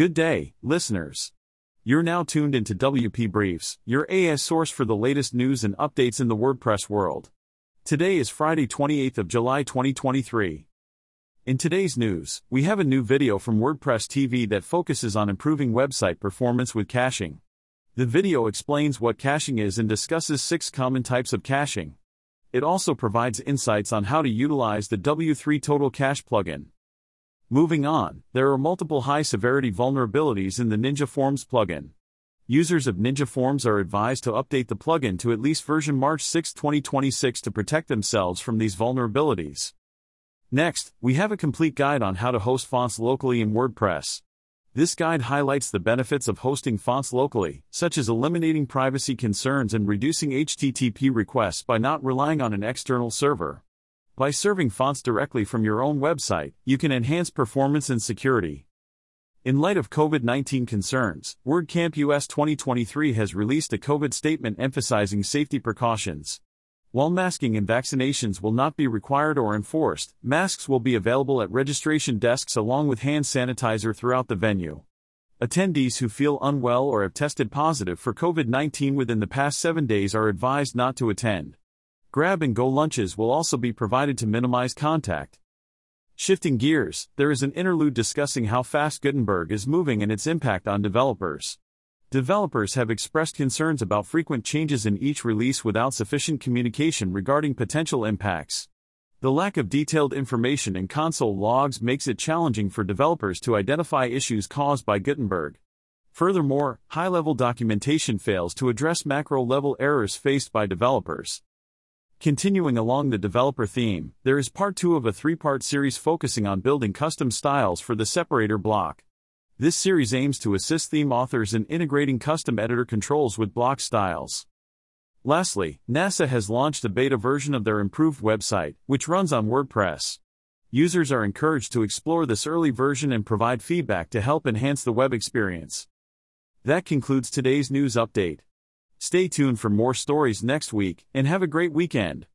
Good day, listeners. You're now tuned into WP Briefs, your AS source for the latest news and updates in the WordPress world. Today is Friday, 28th of July 2023. In today's news, we have a new video from WordPress TV that focuses on improving website performance with caching. The video explains what caching is and discusses six common types of caching. It also provides insights on how to utilize the W3 Total Cache plugin. Moving on, there are multiple high severity vulnerabilities in the Ninja Forms plugin. Users of Ninja Forms are advised to update the plugin to at least version March 6, 2026 to protect themselves from these vulnerabilities. Next, we have a complete guide on how to host fonts locally in WordPress. This guide highlights the benefits of hosting fonts locally, such as eliminating privacy concerns and reducing HTTP requests by not relying on an external server. By serving fonts directly from your own website, you can enhance performance and security. In light of COVID 19 concerns, WordCamp US 2023 has released a COVID statement emphasizing safety precautions. While masking and vaccinations will not be required or enforced, masks will be available at registration desks along with hand sanitizer throughout the venue. Attendees who feel unwell or have tested positive for COVID 19 within the past seven days are advised not to attend. Grab and go lunches will also be provided to minimize contact. Shifting gears, there is an interlude discussing how fast Gutenberg is moving and its impact on developers. Developers have expressed concerns about frequent changes in each release without sufficient communication regarding potential impacts. The lack of detailed information in console logs makes it challenging for developers to identify issues caused by Gutenberg. Furthermore, high level documentation fails to address macro level errors faced by developers. Continuing along the developer theme, there is part 2 of a three part series focusing on building custom styles for the separator block. This series aims to assist theme authors in integrating custom editor controls with block styles. Lastly, NASA has launched a beta version of their improved website, which runs on WordPress. Users are encouraged to explore this early version and provide feedback to help enhance the web experience. That concludes today's news update. Stay tuned for more stories next week, and have a great weekend.